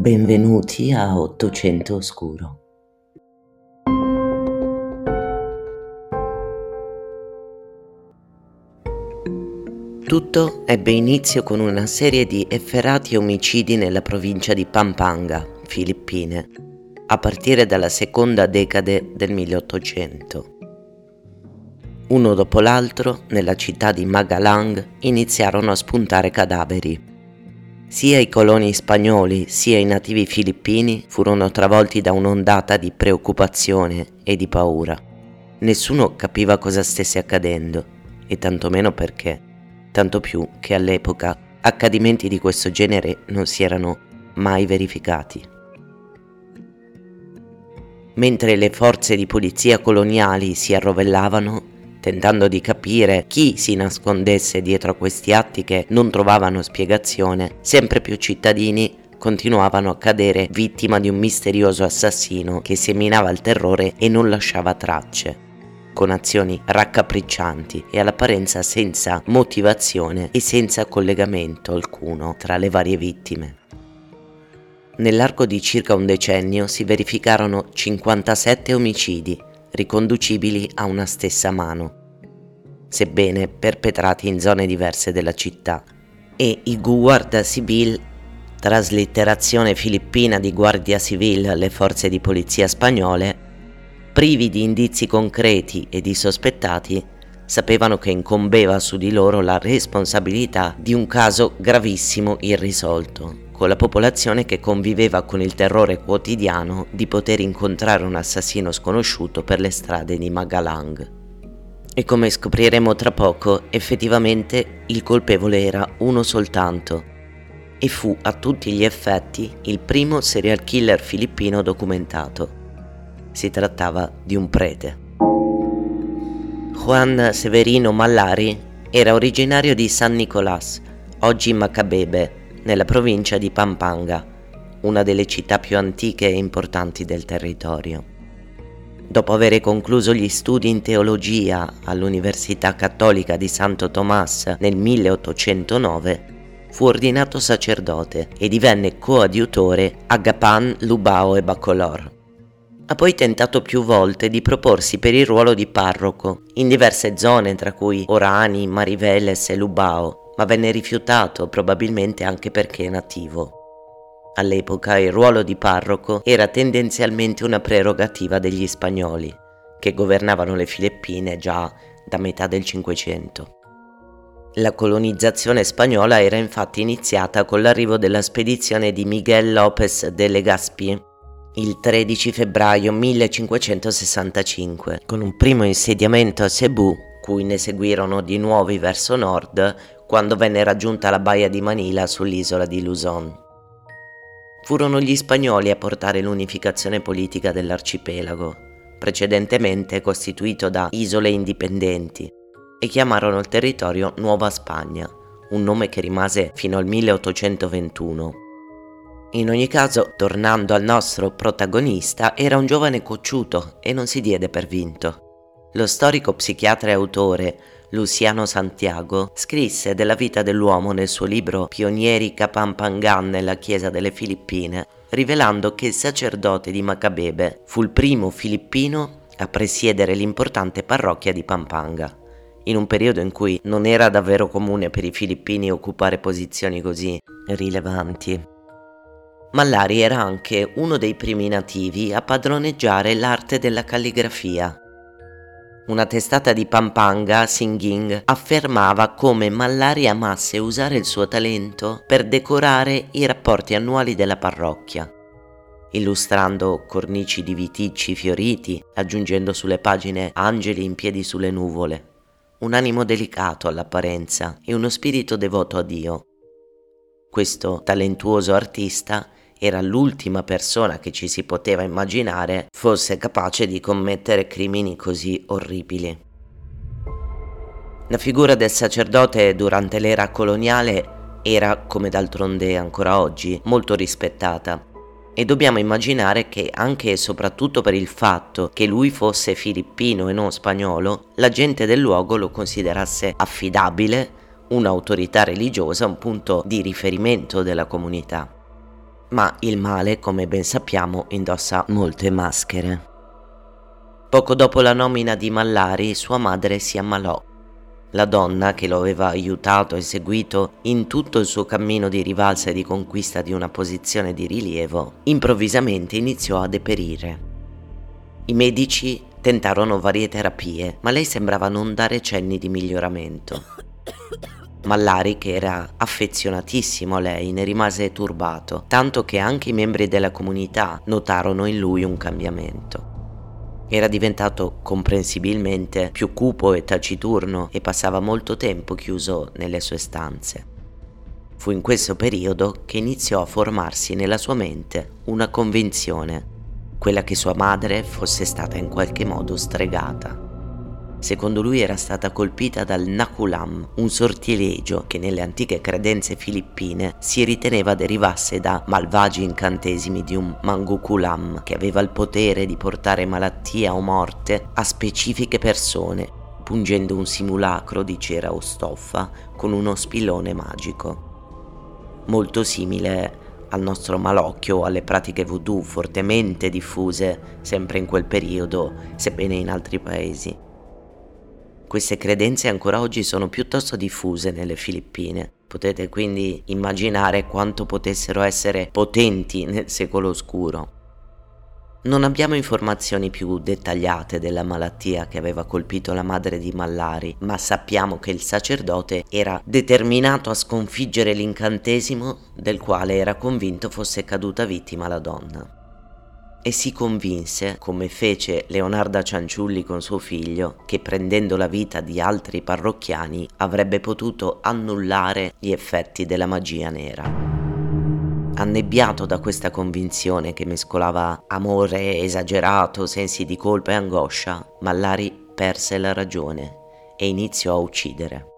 Benvenuti a Ottocento Oscuro. Tutto ebbe inizio con una serie di efferati omicidi nella provincia di Pampanga, Filippine, a partire dalla seconda decade del 1800. Uno dopo l'altro, nella città di Magalang, iniziarono a spuntare cadaveri sia i coloni spagnoli sia i nativi filippini furono travolti da un'ondata di preoccupazione e di paura. Nessuno capiva cosa stesse accadendo e tantomeno perché, tanto più che all'epoca accadimenti di questo genere non si erano mai verificati. Mentre le forze di polizia coloniali si arrovellavano, tentando di capire chi si nascondesse dietro a questi atti che non trovavano spiegazione, sempre più cittadini continuavano a cadere vittima di un misterioso assassino che seminava il terrore e non lasciava tracce, con azioni raccapriccianti e all'apparenza senza motivazione e senza collegamento alcuno tra le varie vittime. Nell'arco di circa un decennio si verificarono 57 omicidi riconducibili a una stessa mano, sebbene perpetrati in zone diverse della città, e i Guardia Civil, traslitterazione filippina di Guardia Civil alle forze di polizia spagnole, privi di indizi concreti e di sospettati, sapevano che incombeva su di loro la responsabilità di un caso gravissimo irrisolto con la popolazione che conviveva con il terrore quotidiano di poter incontrare un assassino sconosciuto per le strade di Magalang. E come scopriremo tra poco, effettivamente il colpevole era uno soltanto e fu a tutti gli effetti il primo serial killer filippino documentato. Si trattava di un prete. Juan Severino Mallari era originario di San Nicolás, oggi Macabebe, nella provincia di Pampanga, una delle città più antiche e importanti del territorio. Dopo aver concluso gli studi in teologia all'Università Cattolica di Santo Tomas nel 1809, fu ordinato sacerdote e divenne coadiutore a Gapan, Lubao e Bacolor. Ha poi tentato più volte di proporsi per il ruolo di parroco in diverse zone tra cui Orani, Mariveles e Lubao, ma venne rifiutato probabilmente anche perché nativo. All'epoca il ruolo di parroco era tendenzialmente una prerogativa degli spagnoli, che governavano le Filippine già da metà del Cinquecento. La colonizzazione spagnola era infatti iniziata con l'arrivo della spedizione di Miguel López de Legazpi il 13 febbraio 1565, con un primo insediamento a Cebu, cui ne seguirono di nuovi verso nord quando venne raggiunta la baia di Manila sull'isola di Luzon. Furono gli spagnoli a portare l'unificazione politica dell'arcipelago, precedentemente costituito da isole indipendenti, e chiamarono il territorio Nuova Spagna, un nome che rimase fino al 1821. In ogni caso, tornando al nostro protagonista, era un giovane cocciuto e non si diede per vinto. Lo storico psichiatra e autore Luciano Santiago, scrisse della vita dell'uomo nel suo libro Pionieri Kapampangan nella Chiesa delle Filippine, rivelando che il sacerdote di Macabebe fu il primo filippino a presiedere l'importante parrocchia di Pampanga, in un periodo in cui non era davvero comune per i filippini occupare posizioni così rilevanti. Mallari era anche uno dei primi nativi a padroneggiare l'arte della calligrafia una testata di Pampanga, Singing, affermava come Mallari amasse usare il suo talento per decorare i rapporti annuali della parrocchia, illustrando cornici di viticci fioriti, aggiungendo sulle pagine angeli in piedi sulle nuvole, un animo delicato all'apparenza e uno spirito devoto a Dio. Questo talentuoso artista era l'ultima persona che ci si poteva immaginare fosse capace di commettere crimini così orribili. La figura del sacerdote durante l'era coloniale era, come d'altronde ancora oggi, molto rispettata e dobbiamo immaginare che anche e soprattutto per il fatto che lui fosse filippino e non spagnolo, la gente del luogo lo considerasse affidabile, un'autorità religiosa, un punto di riferimento della comunità. Ma il male, come ben sappiamo, indossa molte maschere. Poco dopo la nomina di Mallari, sua madre si ammalò. La donna che lo aveva aiutato e seguito in tutto il suo cammino di rivalsa e di conquista di una posizione di rilievo, improvvisamente iniziò a deperire. I medici tentarono varie terapie, ma lei sembrava non dare cenni di miglioramento. Mallari, che era affezionatissimo a lei, ne rimase turbato, tanto che anche i membri della comunità notarono in lui un cambiamento. Era diventato comprensibilmente più cupo e taciturno e passava molto tempo chiuso nelle sue stanze. Fu in questo periodo che iniziò a formarsi nella sua mente una convinzione, quella che sua madre fosse stata in qualche modo stregata. Secondo lui era stata colpita dal Nakulam, un sortilegio che nelle antiche credenze filippine si riteneva derivasse da malvagi incantesimi di un Mangukulam che aveva il potere di portare malattia o morte a specifiche persone, pungendo un simulacro di cera o stoffa con uno spillone magico. Molto simile al nostro malocchio o alle pratiche voodoo fortemente diffuse sempre in quel periodo, sebbene in altri paesi. Queste credenze ancora oggi sono piuttosto diffuse nelle Filippine. Potete quindi immaginare quanto potessero essere potenti nel secolo oscuro. Non abbiamo informazioni più dettagliate della malattia che aveva colpito la madre di Mallari, ma sappiamo che il sacerdote era determinato a sconfiggere l'incantesimo del quale era convinto fosse caduta vittima la donna e si convinse, come fece Leonarda Cianciulli con suo figlio, che prendendo la vita di altri parrocchiani avrebbe potuto annullare gli effetti della magia nera. Annebbiato da questa convinzione che mescolava amore esagerato, sensi di colpa e angoscia, Mallari perse la ragione e iniziò a uccidere.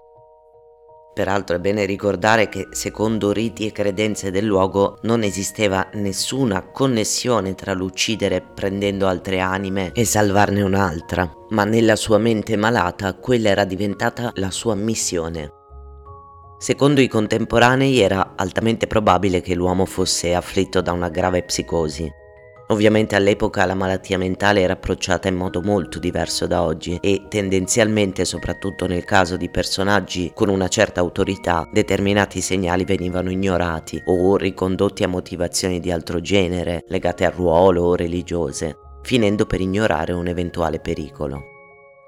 Peraltro è bene ricordare che secondo riti e credenze del luogo non esisteva nessuna connessione tra l'uccidere prendendo altre anime e salvarne un'altra, ma nella sua mente malata quella era diventata la sua missione. Secondo i contemporanei era altamente probabile che l'uomo fosse afflitto da una grave psicosi, Ovviamente all'epoca la malattia mentale era approcciata in modo molto diverso da oggi e tendenzialmente, soprattutto nel caso di personaggi con una certa autorità, determinati segnali venivano ignorati o ricondotti a motivazioni di altro genere, legate al ruolo o religiose, finendo per ignorare un eventuale pericolo.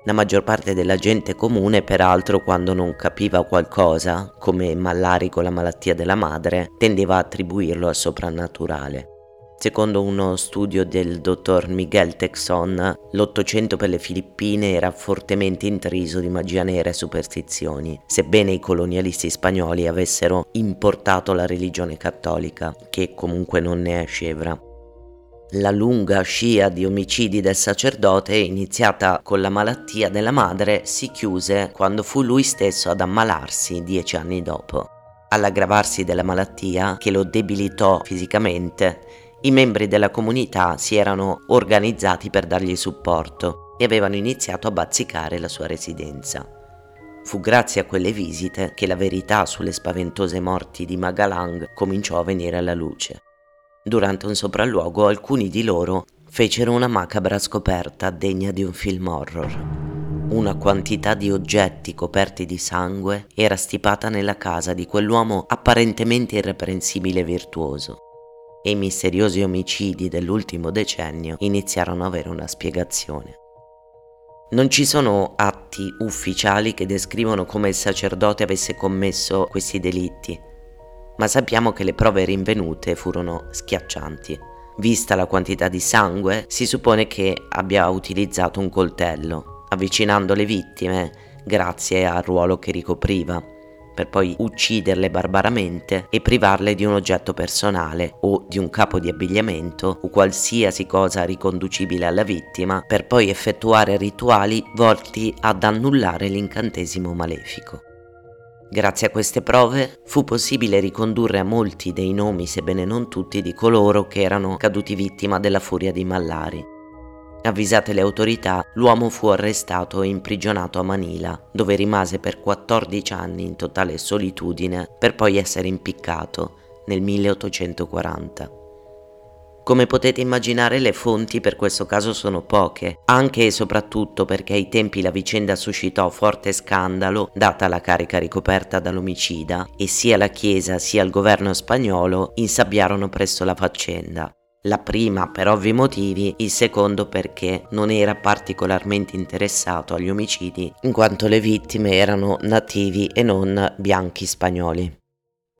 La maggior parte della gente comune, peraltro, quando non capiva qualcosa, come Mallari con la malattia della madre, tendeva a attribuirlo al soprannaturale. Secondo uno studio del dottor Miguel Texon, l'Ottocento per le Filippine era fortemente intriso di magia nera e superstizioni, sebbene i colonialisti spagnoli avessero importato la religione cattolica, che comunque non ne è scevra. La lunga scia di omicidi del sacerdote, iniziata con la malattia della madre, si chiuse quando fu lui stesso ad ammalarsi dieci anni dopo. All'aggravarsi della malattia, che lo debilitò fisicamente, i membri della comunità si erano organizzati per dargli supporto e avevano iniziato a bazzicare la sua residenza. Fu grazie a quelle visite che la verità sulle spaventose morti di Magalang cominciò a venire alla luce. Durante un sopralluogo alcuni di loro fecero una macabra scoperta degna di un film horror. Una quantità di oggetti coperti di sangue era stipata nella casa di quell'uomo apparentemente irreprensibile e virtuoso e i misteriosi omicidi dell'ultimo decennio iniziarono ad avere una spiegazione. Non ci sono atti ufficiali che descrivono come il sacerdote avesse commesso questi delitti, ma sappiamo che le prove rinvenute furono schiaccianti. Vista la quantità di sangue, si suppone che abbia utilizzato un coltello, avvicinando le vittime grazie al ruolo che ricopriva per poi ucciderle barbaramente e privarle di un oggetto personale o di un capo di abbigliamento o qualsiasi cosa riconducibile alla vittima, per poi effettuare rituali volti ad annullare l'incantesimo malefico. Grazie a queste prove fu possibile ricondurre a molti dei nomi, sebbene non tutti, di coloro che erano caduti vittima della furia di Mallari. Avvisate le autorità, l'uomo fu arrestato e imprigionato a Manila, dove rimase per 14 anni in totale solitudine per poi essere impiccato, nel 1840. Come potete immaginare le fonti per questo caso sono poche, anche e soprattutto perché ai tempi la vicenda suscitò forte scandalo data la carica ricoperta dall'omicida e sia la Chiesa sia il governo spagnolo insabbiarono presto la faccenda. La prima per ovvi motivi, il secondo perché non era particolarmente interessato agli omicidi in quanto le vittime erano nativi e non bianchi spagnoli.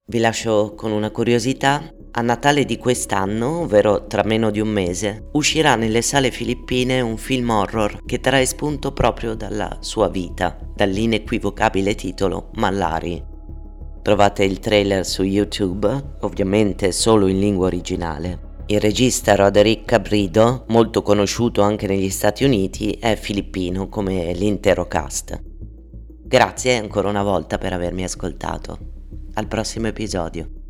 Vi lascio con una curiosità. A Natale di quest'anno, ovvero tra meno di un mese, uscirà nelle sale filippine un film horror che trae spunto proprio dalla sua vita, dall'inequivocabile titolo Mallari. Trovate il trailer su YouTube, ovviamente solo in lingua originale. Il regista Roderick Cabrido, molto conosciuto anche negli Stati Uniti, è filippino come l'intero cast. Grazie ancora una volta per avermi ascoltato. Al prossimo episodio.